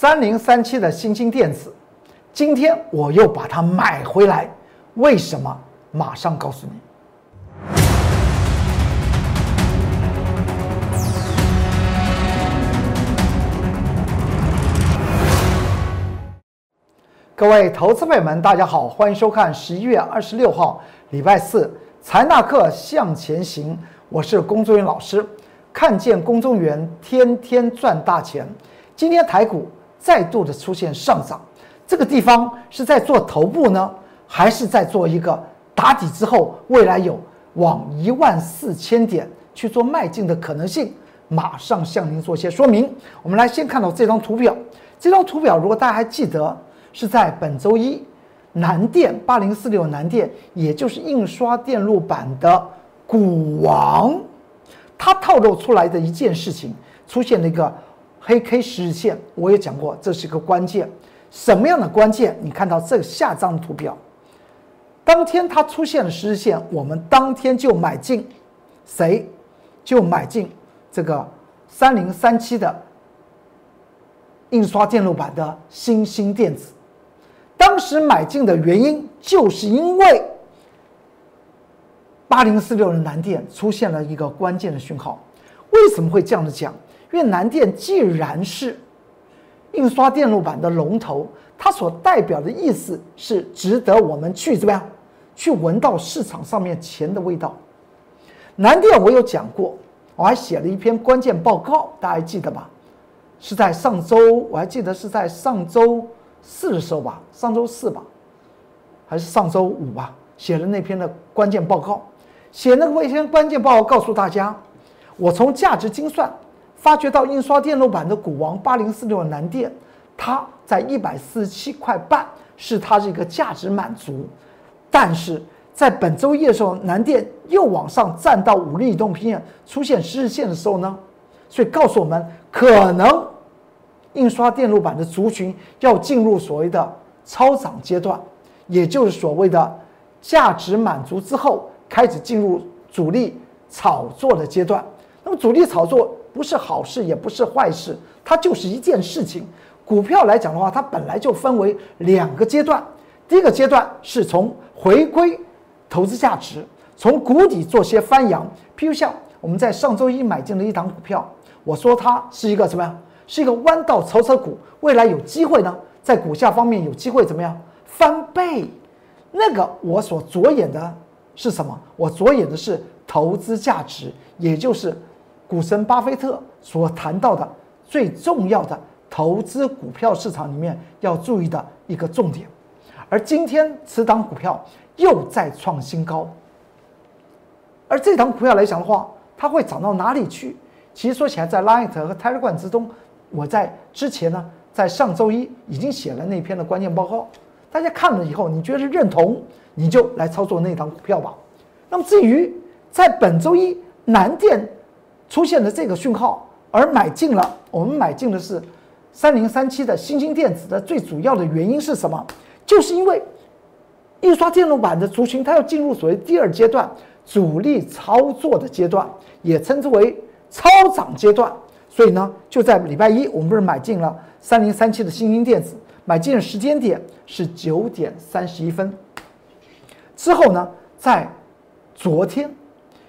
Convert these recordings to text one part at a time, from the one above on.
三零三七的新兴电子，今天我又把它买回来，为什么？马上告诉你。各位投资朋友们，大家好，欢迎收看十一月二十六号礼拜四财纳课向前行，我是龚作员老师。看见公众员天天赚大钱，今天台股再度的出现上涨，这个地方是在做头部呢，还是在做一个打底之后，未来有往一万四千点去做迈进的可能性？马上向您做些说明。我们来先看到这张图表，这张图表如果大家还记得。是在本周一，南电八零四六南电，也就是印刷电路板的股王，它透露出来的一件事情，出现了一个黑 K 十日线。我也讲过，这是一个关键。什么样的关键？你看到这下张图表，当天它出现了十日线，我们当天就买进，谁就买进这个三零三七的印刷电路板的新兴电子。当时买进的原因，就是因为八零四六的南电出现了一个关键的讯号。为什么会这样子讲？因为南电既然是印刷电路板的龙头，它所代表的意思是值得我们去怎么样？去闻到市场上面钱的味道。南电我有讲过，我还写了一篇关键报告，大家还记得吧？是在上周，我还记得是在上周。四的时候吧，上周四吧，还是上周五吧，写了那篇的关键报告，写那个一篇关键报告，告诉大家，我从价值精算发掘到印刷电路板的股王八零四六的南电，它在一百四十七块半，是它这个价值满足，但是在本周一的时候，南电又往上站到五日移动平线出现十日线的时候呢，所以告诉我们可能。印刷电路板的族群要进入所谓的超涨阶段，也就是所谓的价值满足之后，开始进入主力炒作的阶段。那么主力炒作不是好事，也不是坏事，它就是一件事情。股票来讲的话，它本来就分为两个阶段。第一个阶段是从回归投资价值，从谷底做些翻扬。譬如像我们在上周一买进了一档股票，我说它是一个什么样？是一个弯道超车股，未来有机会呢，在股价方面有机会怎么样翻倍？那个我所着眼的是什么？我着眼的是投资价值，也就是股神巴菲特所谈到的最重要的投资股票市场里面要注意的一个重点。而今天此档股票又再创新高，而这档股票来讲的话，它会涨到哪里去？其实说起来，在 Light 和 Telegram 之中。我在之前呢，在上周一已经写了那篇的关键报告，大家看了以后，你觉得认同，你就来操作那档股票吧。那么至于在本周一南电出现了这个讯号而买进了，我们买进的是三零三七的新兴电子的最主要的原因是什么？就是因为印刷电路板的族群它要进入所谓第二阶段主力操作的阶段，也称之为超涨阶段。所以呢，就在礼拜一，我们不是买进了三零三七的新兴电子，买进的时间点是九点三十一分。之后呢，在昨天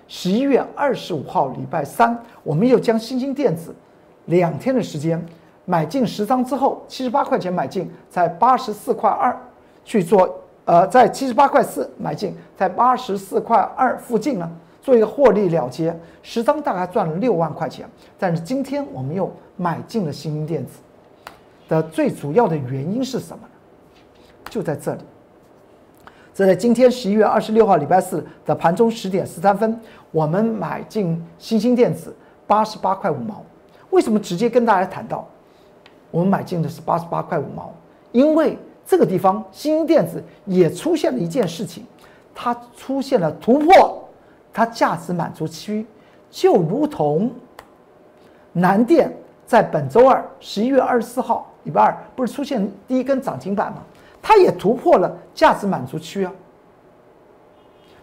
十一月二十五号礼拜三，我们又将新兴电子两天的时间买进十张之后，七十八块钱买进，在八十四块二去做，呃，在七十八块四买进，在八十四块二附近呢。做一个获利了结，十张大概赚了六万块钱。但是今天我们又买进了新兴电子的最主要的原因是什么呢？就在这里。这在今天十一月二十六号礼拜四的盘中十点十三分，我们买进新兴电子八十八块五毛。为什么直接跟大家谈到我们买进的是八十八块五毛？因为这个地方新兴电子也出现了一件事情，它出现了突破。它价值满足区，就如同南电在本周二十一月二十四号礼拜二不是出现第一根涨停板吗？它也突破了价值满足区啊。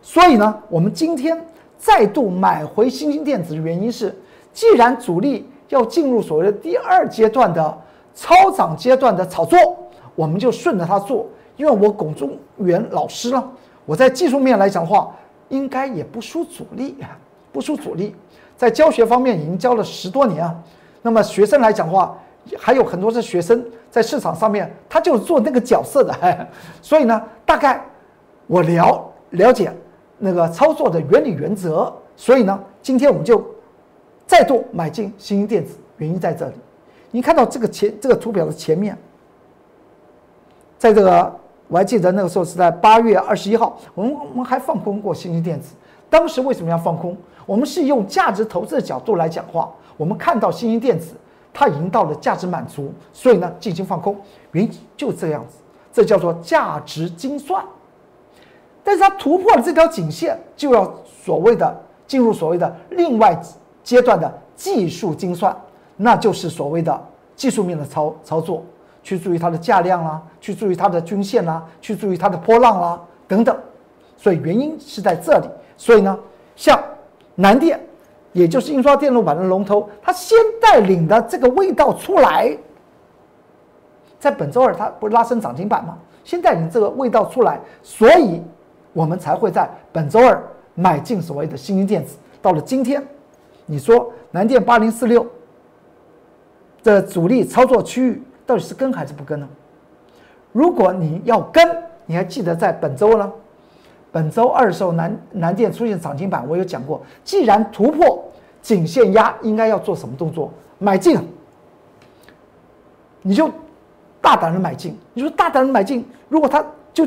所以呢，我们今天再度买回新兴电子的原因是，既然主力要进入所谓的第二阶段的超涨阶段的炒作，我们就顺着它做。因为我龚中元老师呢，我在技术面来讲的话，应该也不输主力，不输主力。在教学方面已经教了十多年啊。那么学生来讲的话，还有很多是学生在市场上面，他就是做那个角色的。所以呢，大概我了了解那个操作的原理原则。所以呢，今天我们就再度买进新兴电子，原因在这里。你看到这个前这个图表的前面，在这个。我还记得那个时候是在八月二十一号，我们我们还放空过新兴电子。当时为什么要放空？我们是用价值投资的角度来讲话。我们看到新兴电子它已经到了价值满足，所以呢进行放空。原因就这样子，这叫做价值精算。但是它突破了这条颈线，就要所谓的进入所谓的另外阶段的技术精算，那就是所谓的技术面的操操作。去注意它的价量啦，去注意它的均线啦，去注意它的波浪啦等等，所以原因是在这里。所以呢，像南电，也就是印刷电路板的龙头，它先带领的这个味道出来，在本周二它不是拉升涨停板吗？先带领这个味道出来，所以我们才会在本周二买进所谓的新兴电子。到了今天，你说南电八零四六的主力操作区域。到底是跟还是不跟呢？如果你要跟，你还记得在本周呢？本周二的时候，南南电出现涨停板，我有讲过，既然突破颈线压，应该要做什么动作？买进，你就大胆的买进。你说大胆的买进，如果它就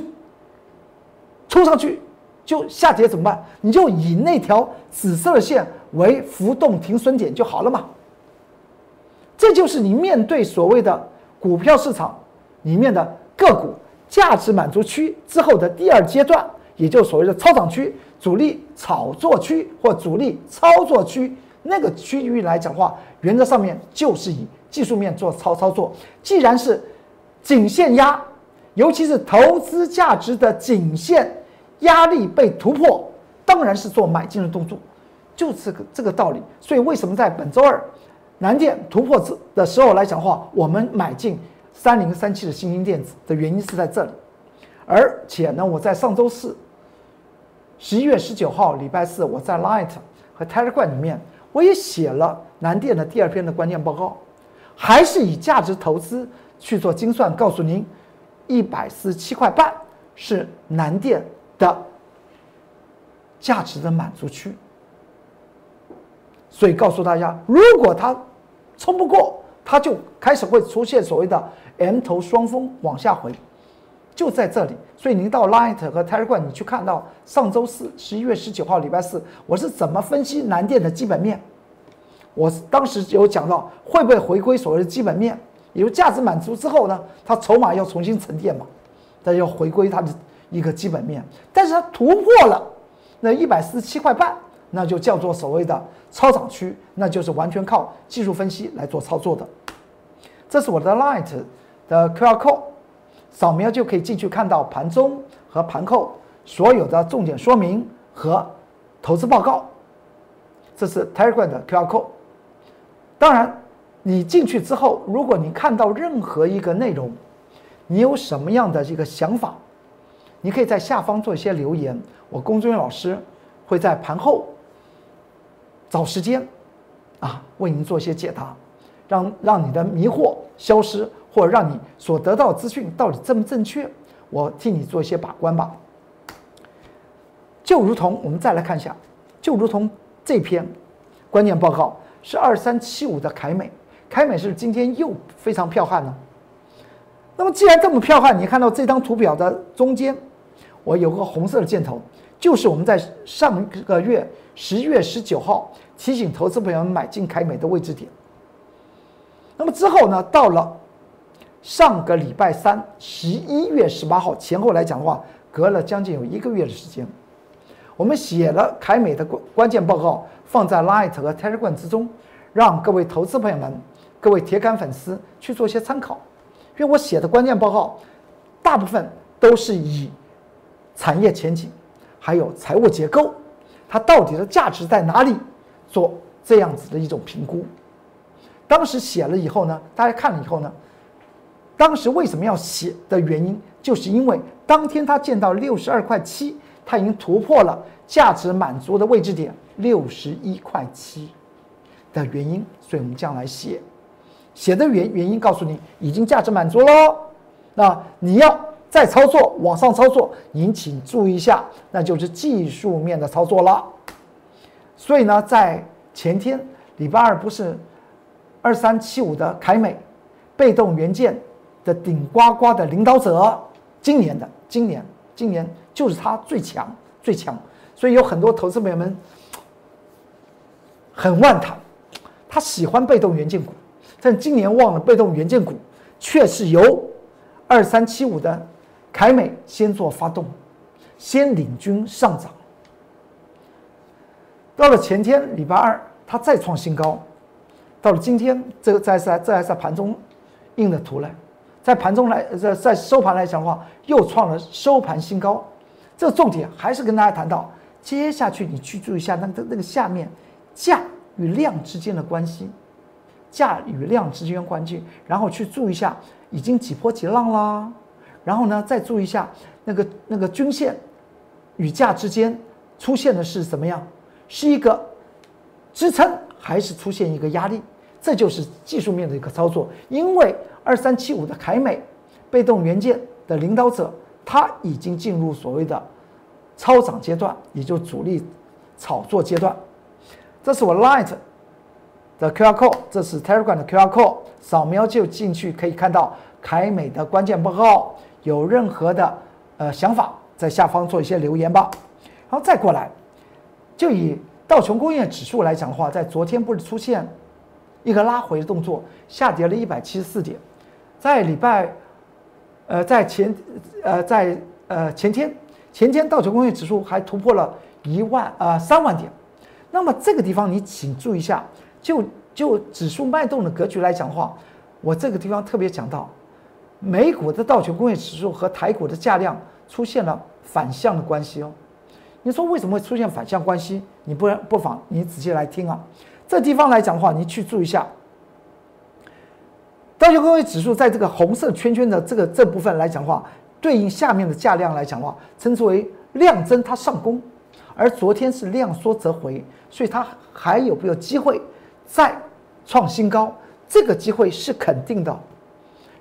冲上去就下跌怎么办？你就以那条紫色的线为浮动停损点就好了嘛。这就是你面对所谓的。股票市场里面的个股价值满足区之后的第二阶段，也就是所谓的超涨区、主力炒作区或主力操作区那个区域来讲话，原则上面就是以技术面做操操作。既然是颈线压，尤其是投资价值的颈线压力被突破，当然是做买进的动作，就这个这个道理。所以为什么在本周二？南电突破之的时候来讲的话，我们买进三零三七的新兴电子的原因是在这里，而且呢，我在上周四，十一月十九号礼拜四，我在 Light 和 Telegram 里面，我也写了南电的第二篇的关键报告，还是以价值投资去做精算，告诉您，一百四十七块半是南电的价值的满足区，所以告诉大家，如果它冲不过，它就开始会出现所谓的 M 头双峰往下回，就在这里。所以您到 Light 和 Telegram，你去看到上周四十一月十九号礼拜四，我是怎么分析南电的基本面。我当时有讲到会不会回归所谓的基本面，有价值满足之后呢，它筹码要重新沉淀嘛，它要回归它的一个基本面。但是它突破了那一百四十七块半。那就叫做所谓的超涨区，那就是完全靠技术分析来做操作的。这是我的 Light 的 QR code，扫描就可以进去看到盘中和盘后所有的重点说明和投资报告。这是 Telegram 的 QR code。当然，你进去之后，如果你看到任何一个内容，你有什么样的一个想法，你可以在下方做一些留言，我龚俊老师会在盘后。找时间，啊，为您做一些解答，让让你的迷惑消失，或者让你所得到资讯到底正不正确，我替你做一些把关吧。就如同我们再来看一下，就如同这篇关键报告是二三七五的凯美，凯美是今天又非常彪悍呢。那么既然这么彪悍，你看到这张图表的中间，我有个红色的箭头。就是我们在上个月十一月十九号提醒投资朋友们买进凯美的位置点。那么之后呢，到了上个礼拜三十一月十八号前后来讲的话，隔了将近有一个月的时间，我们写了凯美的关关键报告，放在 Light 和 Telegram 之中，让各位投资朋友们、各位铁杆粉丝去做一些参考。因为我写的关键报告，大部分都是以产业前景。还有财务结构，它到底的价值在哪里？做这样子的一种评估。当时写了以后呢，大家看了以后呢，当时为什么要写的原因，就是因为当天他见到六十二块七，他已经突破了价值满足的位置点六十一块七的原因，所以我们这样来写。写的原原因告诉你已经价值满足喽，那你要再操作往上操作，您请注意一下，那就是技术面的操作了。所以呢，在前天礼拜二不是二三七五的凯美被动元件的顶呱呱的领导者，今年的今年今年就是它最强最强，所以有很多投资朋友们很万谈，他喜欢被动元件股。但今年忘了被动元件股，却是由二三七五的凯美先做发动，先领军上涨。到了前天礼拜二，它再创新高。到了今天，这个在在这还在盘中印的图呢，在盘中来在在收盘来讲的话，又创了收盘新高。这个重点还是跟大家谈到，接下去你去注意一下那个那个下面价与量之间的关系。价与量之间关系，然后去注意一下已经几波几浪啦，然后呢再注意一下那个那个均线与价之间出现的是什么样，是一个支撑还是出现一个压力？这就是技术面的一个操作。因为二三七五的凯美被动元件的领导者，它已经进入所谓的超涨阶段，也就主力炒作阶段。这是我 light。的 QR code，这是 Telegram 的 QR code，扫描就进去，可以看到凯美的关键报告。有任何的呃想法，在下方做一些留言吧。然后再过来，就以道琼工业指数来讲的话，在昨天不是出现一个拉回的动作，下跌了一百七十四点。在礼拜，呃，在前，呃，在呃前天，前天道琼工业指数还突破了一万呃三万点。那么这个地方你请注意一下。就就指数脉动的格局来讲的话，我这个地方特别讲到，美股的道琼工业指数和台股的价量出现了反向的关系哦。你说为什么会出现反向关系？你不不妨你仔细来听啊。这地方来讲的话，你去注意一下，道琼工业指数在这个红色圈圈的这个这部分来讲的话，对应下面的价量来讲的话，称之为量增它上攻，而昨天是量缩则回，所以它还有没有机会？再创新高，这个机会是肯定的。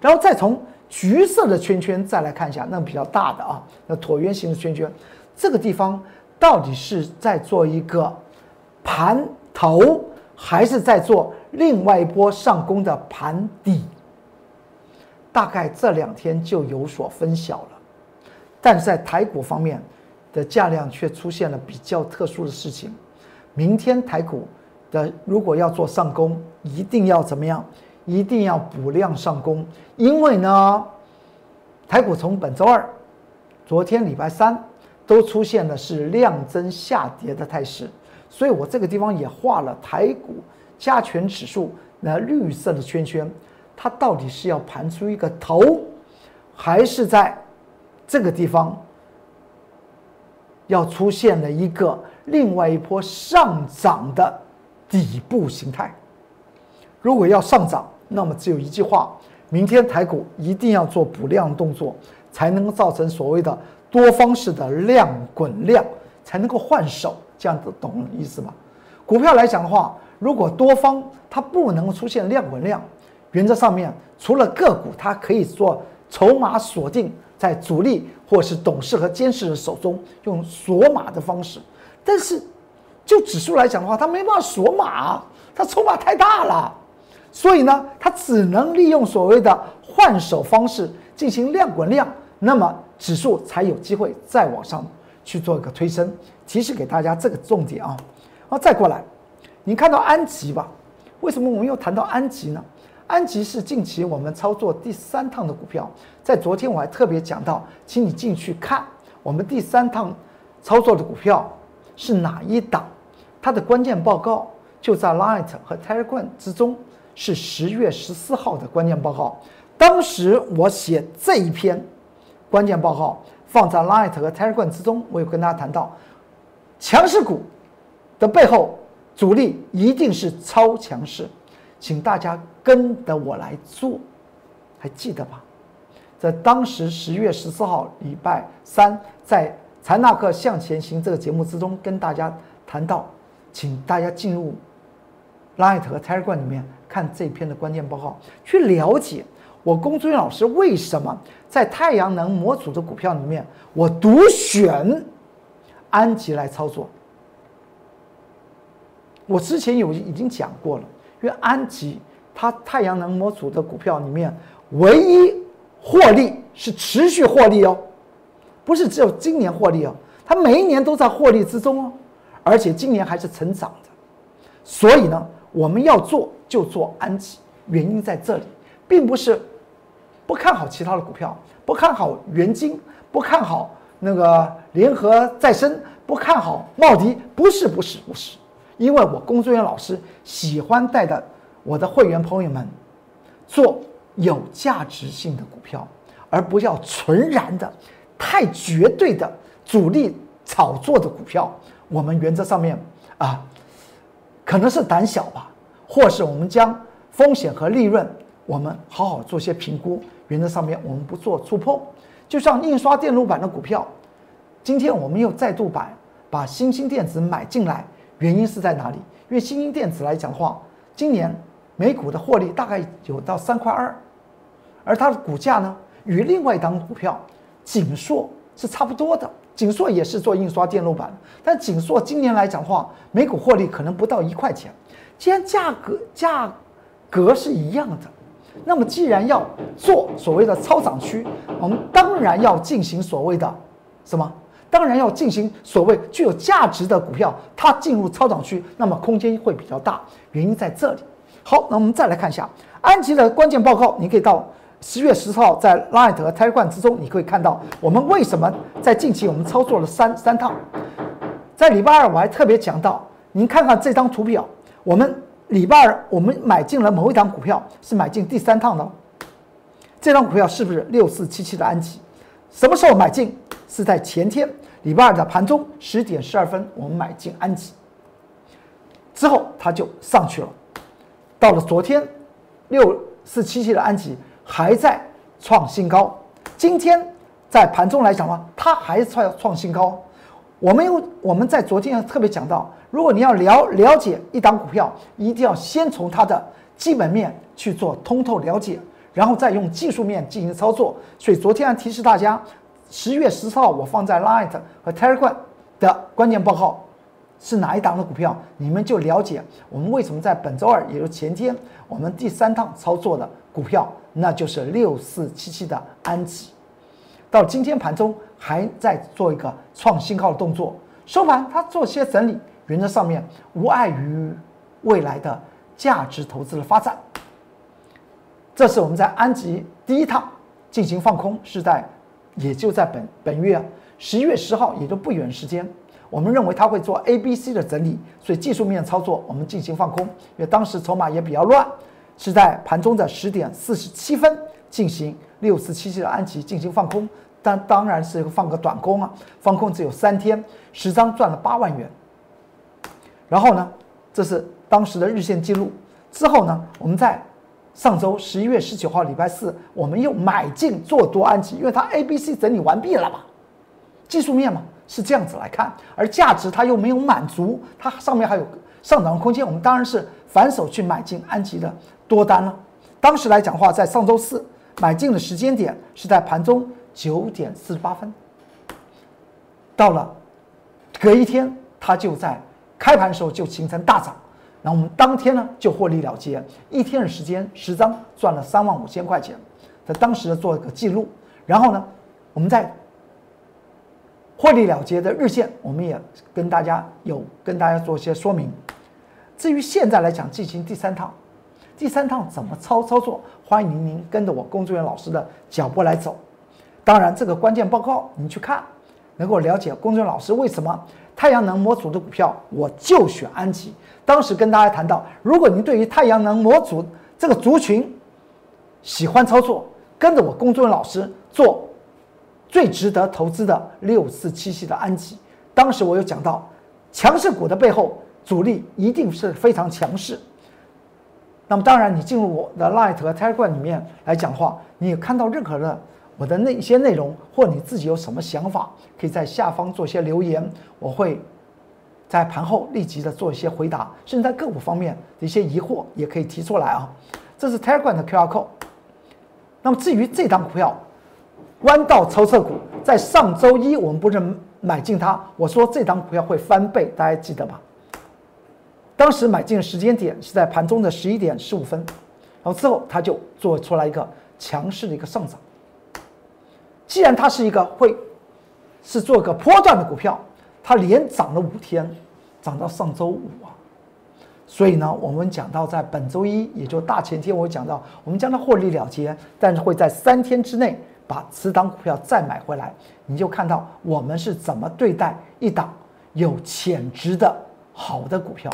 然后再从橘色的圈圈再来看一下，那比较大的啊，那椭圆形的圈圈，这个地方到底是在做一个盘头，还是在做另外一波上攻的盘底？大概这两天就有所分晓了。但是在台股方面的价量却出现了比较特殊的事情，明天台股。的如果要做上攻，一定要怎么样？一定要补量上攻，因为呢，台股从本周二、昨天礼拜三都出现的是量增下跌的态势，所以我这个地方也画了台股加权指数那绿色的圈圈，它到底是要盘出一个头，还是在这个地方要出现了一个另外一波上涨的？底部形态，如果要上涨，那么只有一句话：明天台股一定要做补量动作，才能够造成所谓的多方式的量滚量，才能够换手。这样子懂意思吗？股票来讲的话，如果多方它不能出现量滚量，原则上面除了个股它可以做筹码锁定在主力或是董事和监事的手中，用锁码的方式，但是。就指数来讲的话，它没办法锁码，它筹码太大了，所以呢，它只能利用所谓的换手方式进行量滚量，那么指数才有机会再往上去做一个推升。提示给大家这个重点啊，好，再过来，你看到安吉吧？为什么我们又谈到安吉呢？安吉是近期我们操作第三趟的股票，在昨天我还特别讲到，请你进去看我们第三趟操作的股票是哪一档。它的关键报告就在 Light 和 Telegram 之中，是十月十四号的关键报告。当时我写这一篇关键报告放在 Light 和 Telegram 之中，我有跟大家谈到，强势股的背后主力一定是超强势，请大家跟着我来做，还记得吧？在当时十月十四号礼拜三，在财纳克向前行这个节目之中，跟大家谈到，请大家进入 Light 和 Telegram 里面看这篇的关键报告，去了解我龚尊老师为什么在太阳能模组的股票里面，我独选安吉来操作。我之前有已经讲过了，因为安吉它太阳能模组的股票里面唯一获利是持续获利哦，不是只有今年获利哦，它每一年都在获利之中哦，而且今年还是成长的。所以呢，我们要做就做安吉，原因在这里，并不是不看好其他的股票，不看好元晶，不看好那个联合再生，不看好茂迪，不是，不是，不是。因为我工作人员老师喜欢带的我的会员朋友们做有价值性的股票，而不要纯然的、太绝对的主力炒作的股票。我们原则上面啊，可能是胆小吧，或是我们将风险和利润我们好好做些评估。原则上面我们不做触碰。就像印刷电路板的股票，今天我们又再度把把新兴电子买进来。原因是在哪里？因为新兴电子来讲的话，今年每股的获利大概有到三块二，而它的股价呢，与另外一档股票锦硕是差不多的。景硕也是做印刷电路板，但景硕今年来讲的话，每股获利可能不到一块钱。既然价格价格是一样的，那么既然要做所谓的超涨区，我们当然要进行所谓的什么？当然要进行所谓具有价值的股票，它进入超涨区，那么空间会比较大。原因在这里。好，那我们再来看一下安吉的关键报告。你可以到十月十号在 Light 和 t i g e r 之中，你可以看到我们为什么在近期我们操作了三三趟。在礼拜二我还特别讲到，您看看这张图表，我们礼拜二我们买进了某一档股票，是买进第三趟的。这张股票是不是六四七七的安吉？什么时候买进？是在前天礼拜二的盘中十点十二分，我们买进安吉，之后它就上去了。到了昨天六四七七的安吉还在创新高，今天在盘中来讲呢，它还是创创新高。我们有我们在昨天特别讲到，如果你要了了解一档股票，一定要先从它的基本面去做通透了解，然后再用技术面进行操作。所以昨天提示大家。十月十四号，我放在 Light 和 Telegram 的关键报告是哪一档的股票？你们就了解我们为什么在本周二，也就是前天，我们第三趟操作的股票，那就是六四七七的安吉。到今天盘中还在做一个创新高的动作，收盘它做些整理，原则上面无碍于未来的价值投资的发展。这是我们在安吉第一趟进行放空，是在。也就在本本月十一月十号，也就不远时间，我们认为它会做 A、B、C 的整理，所以技术面操作我们进行放空，因为当时筹码也比较乱，是在盘中的十点四十七分进行六四七七的安琪进行放空，但当然是放个短空啊，放空只有三天，十张赚了八万元。然后呢，这是当时的日线记录，之后呢，我们在。上周十一月十九号，礼拜四，我们又买进做多安吉，因为它 A、B、C 整理完毕了嘛，技术面嘛是这样子来看，而价值它又没有满足，它上面还有上涨空间，我们当然是反手去买进安吉的多单了。当时来讲的话，在上周四买进的时间点是在盘中九点四十八分，到了隔一天，它就在开盘的时候就形成大涨。那我们当天呢就获利了结，一天的时间十张赚了三万五千块钱，在当时做一个记录。然后呢，我们在获利了结的日线，我们也跟大家有跟大家做一些说明。至于现在来讲进行第三趟，第三趟怎么操操作？欢迎您跟着我工作人员老师的脚步来走。当然，这个关键报告你去看，能够了解工作人员老师为什么太阳能模组的股票我就选安吉。当时跟大家谈到，如果您对于太阳能模组这个族群喜欢操作，跟着我工作人员老师做最值得投资的六四七系的安吉。当时我有讲到，强势股的背后主力一定是非常强势。那么当然，你进入我的 Light 和 Telegram 里面来讲话，你看到任何的我的那一些内容，或你自己有什么想法，可以在下方做一些留言，我会在盘后立即的做一些回答，甚至在个股方面的一些疑惑也可以提出来啊。这是 Telegram 的 QR code。那么至于这张股票，弯道超车股，在上周一我们不是买进它，我说这张股票会翻倍，大家记得吧？当时买进的时间点是在盘中的十一点十五分，然后之后它就做出来一个强势的一个上涨。既然它是一个会是做个波段的股票，它连涨了五天，涨到上周五啊，所以呢，我们讲到在本周一，也就大前天，我讲到我们将它获利了结，但是会在三天之内把此档股票再买回来，你就看到我们是怎么对待一档有潜质的好的股票。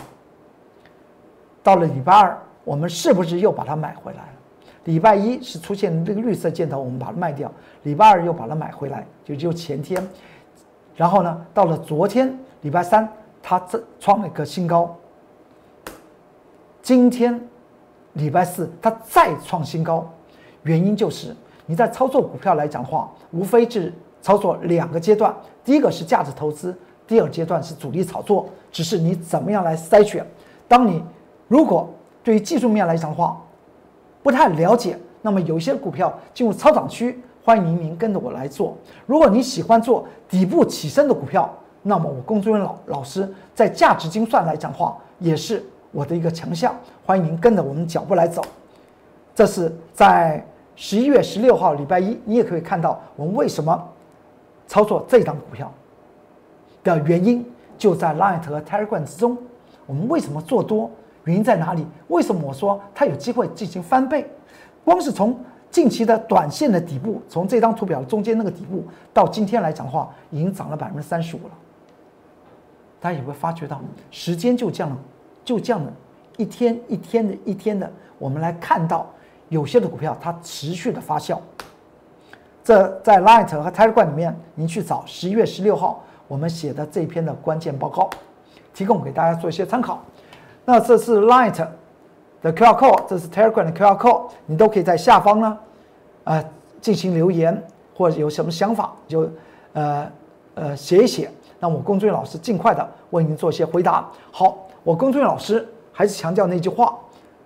到了礼拜二，我们是不是又把它买回来了？礼拜一是出现这个绿色箭头，我们把它卖掉。礼拜二又把它买回来，就就前天。然后呢，到了昨天礼拜三，它这创了一个新高。今天礼拜四，它再创新高。原因就是你在操作股票来讲的话，无非是操作两个阶段：第一个是价值投资，第二阶段是主力炒作。只是你怎么样来筛选。当你如果对于技术面来讲的话，不太了解，那么有一些股票进入超涨区，欢迎您跟着我来做。如果你喜欢做底部起身的股票，那么我龚志远老老师在价值精算来讲的话，也是我的一个强项。欢迎您跟着我们脚步来走。这是在十一月十六号礼拜一，你也可以看到我们为什么操作这张股票的原因，就在 light 和 Telegram 之中。我们为什么做多？原因在哪里？为什么我说它有机会进行翻倍？光是从近期的短线的底部，从这张图表中间那个底部到今天来讲的话，已经涨了百分之三十五了。大家也会发觉到，时间就这样，就这样的，一天一天的一天的，我们来看到有些的股票它持续的发酵。这在 Light 和 Telegram 里面，您去找十一月十六号我们写的这篇的关键报告，提供给大家做一些参考。那这是 Light 的 QR code，这是 Telegram 的 QR code，你都可以在下方呢，呃，进行留言或者有什么想法就呃呃写一写，那我龚俊老师尽快的为您做一些回答。好，我龚俊老师还是强调那句话，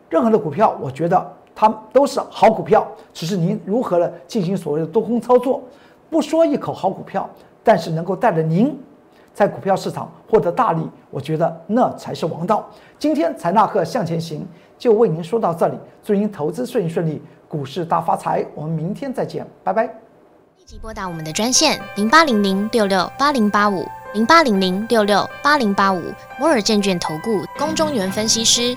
任何的股票，我觉得它都是好股票，只是您如何的进行所谓的多空操作。不说一口好股票，但是能够带着您。在股票市场获得大利，我觉得那才是王道。今天财纳克向前行就为您说到这里，祝您投资顺顺利，股市大发财。我们明天再见，拜拜。立即拨打我们的专线零八零零六六八零八五零八零零六六八零八五摩尔证券投顾龚中原分析师。